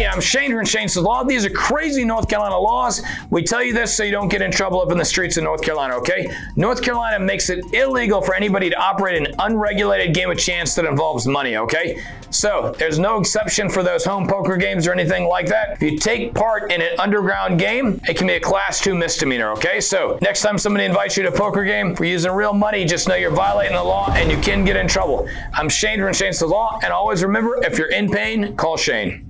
Hey, I'm Shane from Shane's Law. These are crazy North Carolina laws. We tell you this so you don't get in trouble up in the streets of North Carolina, okay? North Carolina makes it illegal for anybody to operate an unregulated game of chance that involves money, okay? So, there's no exception for those home poker games or anything like that. If you take part in an underground game, it can be a class 2 misdemeanor, okay? So, next time somebody invites you to a poker game for using real money, just know you're violating the law and you can get in trouble. I'm Shane from Shane's Law, and always remember if you're in pain, call Shane